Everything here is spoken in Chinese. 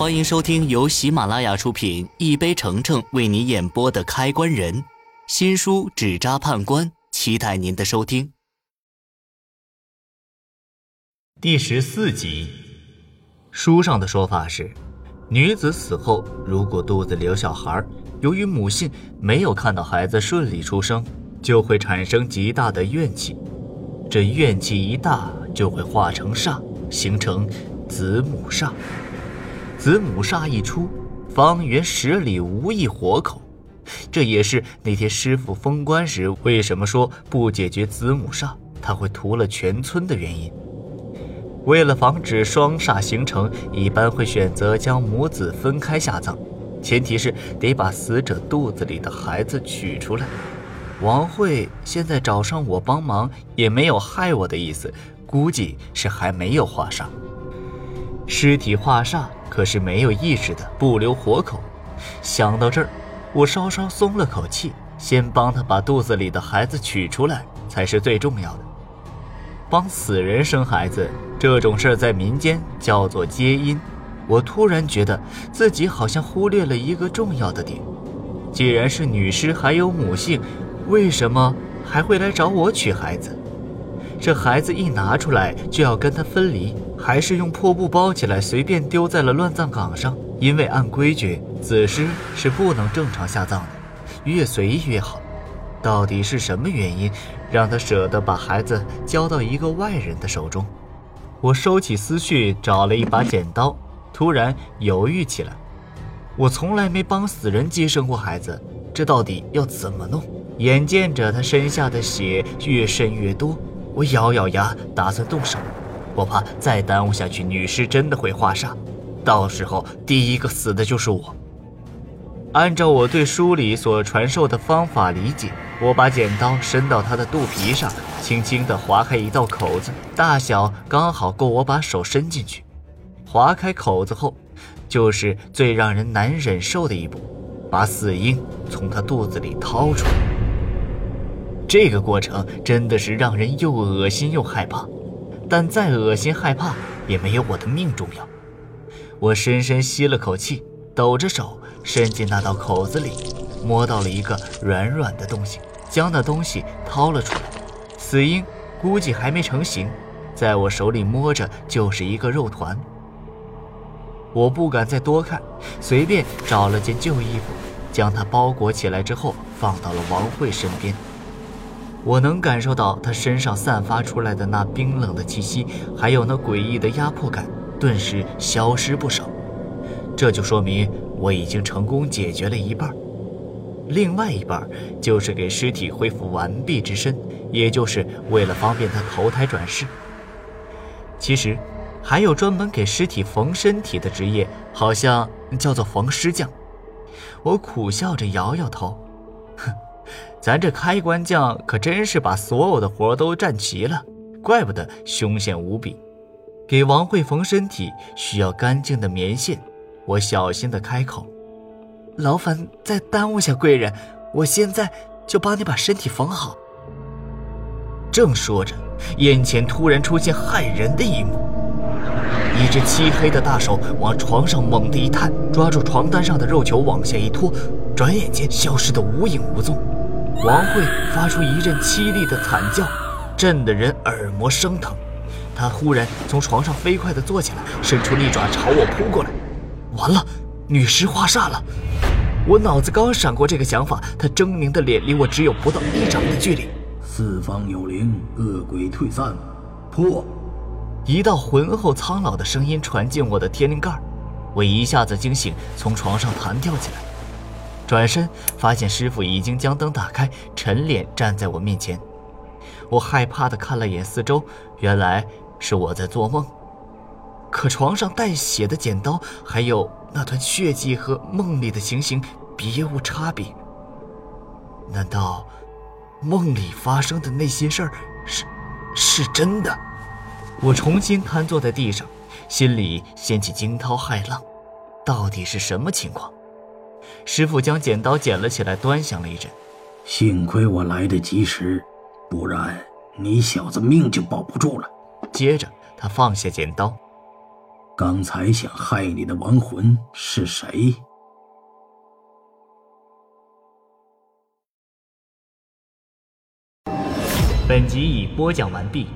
欢迎收听由喜马拉雅出品、一杯橙橙为你演播的《开关人》新书《纸扎判官》，期待您的收听。第十四集，书上的说法是，女子死后如果肚子里有小孩，由于母性没有看到孩子顺利出生，就会产生极大的怨气，这怨气一大，就会化成煞，形成子母煞。子母煞一出，方圆十里无一活口。这也是那天师傅封关时为什么说不解决子母煞，他会屠了全村的原因。为了防止双煞形成，一般会选择将母子分开下葬，前提是得把死者肚子里的孩子取出来。王慧现在找上我帮忙，也没有害我的意思，估计是还没有化煞。尸体化煞。可是没有意识的，不留活口。想到这儿，我稍稍松了口气。先帮他把肚子里的孩子取出来，才是最重要的。帮死人生孩子这种事儿，在民间叫做接阴。我突然觉得自己好像忽略了一个重要的点：既然是女尸还有母性，为什么还会来找我取孩子？这孩子一拿出来就要跟他分离，还是用破布包起来，随便丢在了乱葬岗上？因为按规矩，子尸是不能正常下葬的，越随意越好。到底是什么原因，让他舍得把孩子交到一个外人的手中？我收起思绪，找了一把剪刀，突然犹豫起来。我从来没帮死人接生过孩子，这到底要怎么弄？眼见着他身下的血越渗越多。我咬咬牙，打算动手。我怕再耽误下去，女尸真的会化煞，到时候第一个死的就是我。按照我对书里所传授的方法理解，我把剪刀伸到她的肚皮上，轻轻地划开一道口子，大小刚好够我把手伸进去。划开口子后，就是最让人难忍受的一步，把死婴从她肚子里掏出来。这个过程真的是让人又恶心又害怕，但再恶心害怕也没有我的命重要。我深深吸了口气，抖着手伸进那道口子里，摸到了一个软软的东西，将那东西掏了出来。死婴估计还没成型，在我手里摸着就是一个肉团。我不敢再多看，随便找了件旧衣服，将它包裹起来之后放到了王慧身边。我能感受到他身上散发出来的那冰冷的气息，还有那诡异的压迫感，顿时消失不少。这就说明我已经成功解决了一半，另外一半就是给尸体恢复完毕之身，也就是为了方便他投胎转世。其实，还有专门给尸体缝身体的职业，好像叫做缝尸匠。我苦笑着摇摇头，咱这开关匠可真是把所有的活都占齐了，怪不得凶险无比。给王慧缝身体需要干净的棉线，我小心的开口：“劳烦再耽误下贵人，我现在就帮你把身体缝好。”正说着，眼前突然出现骇人的一幕：一只漆黑的大手往床上猛地一探，抓住床单上的肉球往下一拖，转眼间消失得无影无踪。王慧发出一阵凄厉的惨叫，震得人耳膜生疼。她忽然从床上飞快地坐起来，伸出利爪朝我扑过来。完了，女尸化煞了！我脑子刚闪过这个想法，她狰狞的脸离我只有不到一掌的距离。四方有灵，恶鬼退散，破！一道浑厚苍老的声音传进我的天灵盖，我一下子惊醒，从床上弹跳起来。转身发现师傅已经将灯打开，沉脸站在我面前。我害怕地看了眼四周，原来是我在做梦。可床上带血的剪刀，还有那团血迹和梦里的情形别无差别。难道梦里发生的那些事儿是是真的？我重新瘫坐在地上，心里掀起惊涛骇浪。到底是什么情况？师傅将剪刀捡了起来端详了一阵。幸亏我来得及时不然你小子命就保不住了。接着他放下剪刀。刚才想害你的亡魂是谁？本集已播讲完毕